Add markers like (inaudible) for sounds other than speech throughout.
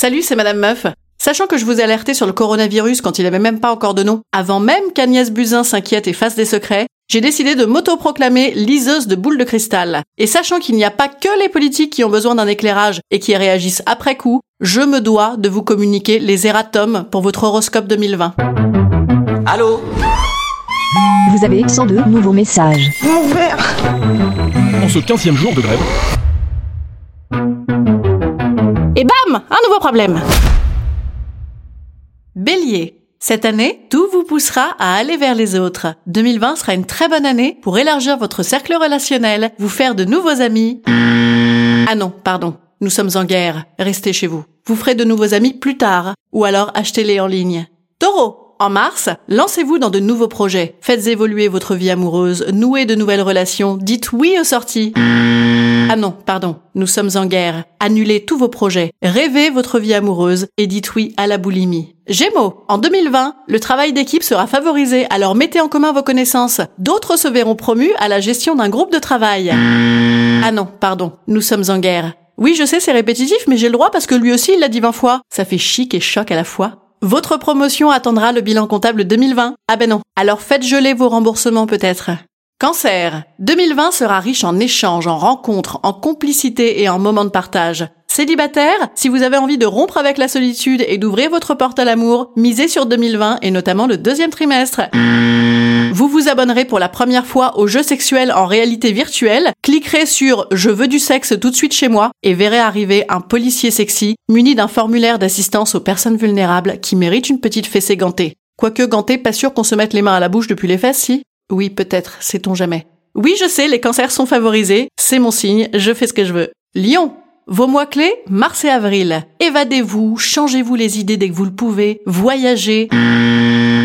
Salut, c'est Madame Meuf. Sachant que je vous ai alerté sur le coronavirus quand il avait même pas encore de nom, avant même qu'Agnès Buzyn s'inquiète et fasse des secrets, j'ai décidé de m'autoproclamer liseuse de boules de cristal. Et sachant qu'il n'y a pas que les politiques qui ont besoin d'un éclairage et qui réagissent après coup, je me dois de vous communiquer les erratums pour votre horoscope 2020. Allô Vous avez 102 nouveaux messages. En ce 15e jour de grève, Bélier. Cette année, tout vous poussera à aller vers les autres. 2020 sera une très bonne année pour élargir votre cercle relationnel, vous faire de nouveaux amis. Ah non, pardon. Nous sommes en guerre. Restez chez vous. Vous ferez de nouveaux amis plus tard. Ou alors achetez-les en ligne. Taureau. En mars, lancez-vous dans de nouveaux projets. Faites évoluer votre vie amoureuse, nouez de nouvelles relations, dites oui aux sorties. Ah non, pardon, nous sommes en guerre. Annulez tous vos projets, rêvez votre vie amoureuse et dites oui à la boulimie. Gémeaux, en 2020, le travail d'équipe sera favorisé, alors mettez en commun vos connaissances. D'autres se verront promus à la gestion d'un groupe de travail. Ah non, pardon, nous sommes en guerre. Oui, je sais, c'est répétitif, mais j'ai le droit parce que lui aussi il l'a dit 20 fois. Ça fait chic et choc à la fois. Votre promotion attendra le bilan comptable 2020. Ah ben non. Alors faites geler vos remboursements peut-être. Cancer. 2020 sera riche en échanges, en rencontres, en complicité et en moments de partage. Célibataire, si vous avez envie de rompre avec la solitude et d'ouvrir votre porte à l'amour, misez sur 2020 et notamment le deuxième trimestre. Abonnerez pour la première fois aux jeux sexuels en réalité virtuelle, cliquerez sur Je veux du sexe tout de suite chez moi et verrez arriver un policier sexy muni d'un formulaire d'assistance aux personnes vulnérables qui mérite une petite fessée gantée. Quoique gantée, pas sûr qu'on se mette les mains à la bouche depuis les fesses, si? Oui, peut-être, sait-on jamais. Oui, je sais, les cancers sont favorisés, c'est mon signe, je fais ce que je veux. Lion vos mois clés, mars et avril. Évadez-vous, changez-vous les idées dès que vous le pouvez, voyagez.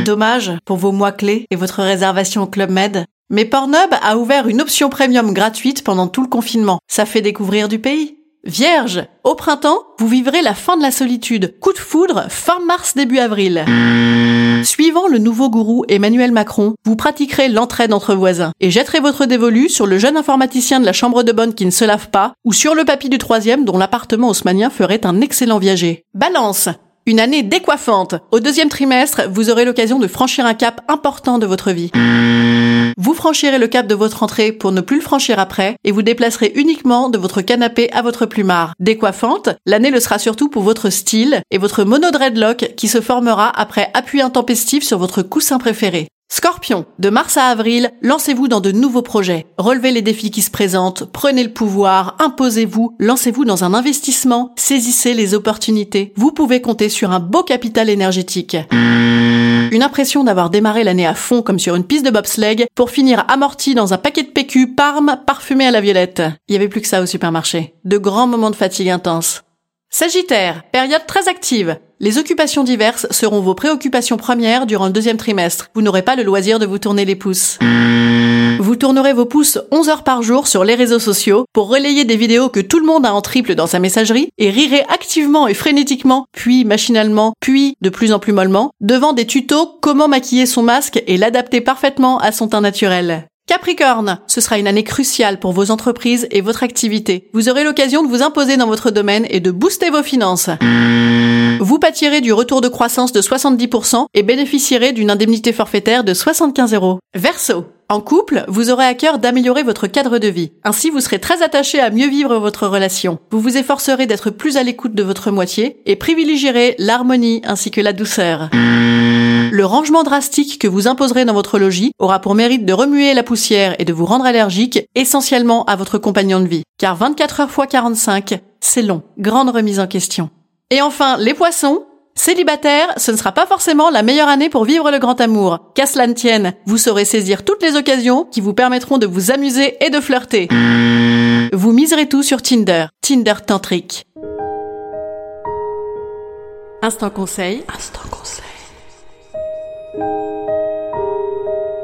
Dommage pour vos mois clés et votre réservation au Club Med. Mais Pornhub a ouvert une option premium gratuite pendant tout le confinement. Ça fait découvrir du pays. Vierge, au printemps, vous vivrez la fin de la solitude. Coup de foudre, fin mars, début avril. Suivant le nouveau gourou Emmanuel Macron, vous pratiquerez l'entraide entre voisins et jetterez votre dévolu sur le jeune informaticien de la chambre de bonne qui ne se lave pas ou sur le papy du troisième dont l'appartement haussmanien ferait un excellent viager. Balance, une année décoiffante. Au deuxième trimestre, vous aurez l'occasion de franchir un cap important de votre vie. Vous franchirez le cap de votre entrée pour ne plus le franchir après et vous déplacerez uniquement de votre canapé à votre plumard. Décoiffante, l'année le sera surtout pour votre style et votre mono dreadlock qui se formera après appui intempestif sur votre coussin préféré. Scorpion, de mars à avril, lancez-vous dans de nouveaux projets. Relevez les défis qui se présentent, prenez le pouvoir, imposez-vous, lancez-vous dans un investissement, saisissez les opportunités. Vous pouvez compter sur un beau capital énergétique. Une impression d'avoir démarré l'année à fond comme sur une piste de bobsleigh pour finir amorti dans un paquet de PQ Parme parfumé à la violette. Il y avait plus que ça au supermarché. De grands moments de fatigue intense. Sagittaire, période très active. Les occupations diverses seront vos préoccupations premières durant le deuxième trimestre. Vous n'aurez pas le loisir de vous tourner les pouces. Vous tournerez vos pouces 11 heures par jour sur les réseaux sociaux pour relayer des vidéos que tout le monde a en triple dans sa messagerie et rirez activement et frénétiquement, puis machinalement, puis de plus en plus mollement, devant des tutos comment maquiller son masque et l'adapter parfaitement à son teint naturel. Capricorne, ce sera une année cruciale pour vos entreprises et votre activité. Vous aurez l'occasion de vous imposer dans votre domaine et de booster vos finances. Vous pâtirez du retour de croissance de 70% et bénéficierez d'une indemnité forfaitaire de 75 euros. Verseau. En couple, vous aurez à cœur d'améliorer votre cadre de vie. Ainsi, vous serez très attaché à mieux vivre votre relation. Vous vous efforcerez d'être plus à l'écoute de votre moitié et privilégierez l'harmonie ainsi que la douceur. Le rangement drastique que vous imposerez dans votre logis aura pour mérite de remuer la poussière et de vous rendre allergique essentiellement à votre compagnon de vie. Car 24 heures x 45, c'est long. Grande remise en question. Et enfin, les poissons, Célibataire, ce ne sera pas forcément la meilleure année pour vivre le grand amour. Qu'à cela ne tienne, vous saurez saisir toutes les occasions qui vous permettront de vous amuser et de flirter. Vous miserez tout sur Tinder. Tinder tantrique. Instant conseil. Instant conseil.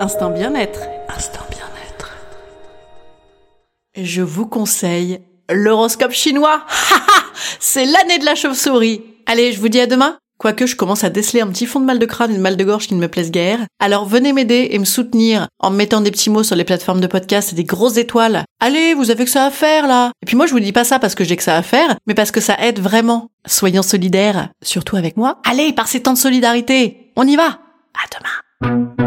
Instant bien-être. Instant bien-être. Je vous conseille l'horoscope chinois. (laughs) C'est l'année de la chauve-souris. Allez, je vous dis à demain. Quoique je commence à déceler un petit fond de mal de crâne et de mal de gorge qui ne me plaisent guère. Alors venez m'aider et me soutenir en me mettant des petits mots sur les plateformes de podcast et des grosses étoiles. Allez, vous avez que ça à faire là. Et puis moi je vous dis pas ça parce que j'ai que ça à faire, mais parce que ça aide vraiment. Soyons solidaires, surtout avec moi. Allez, par ces temps de solidarité. On y va. À demain.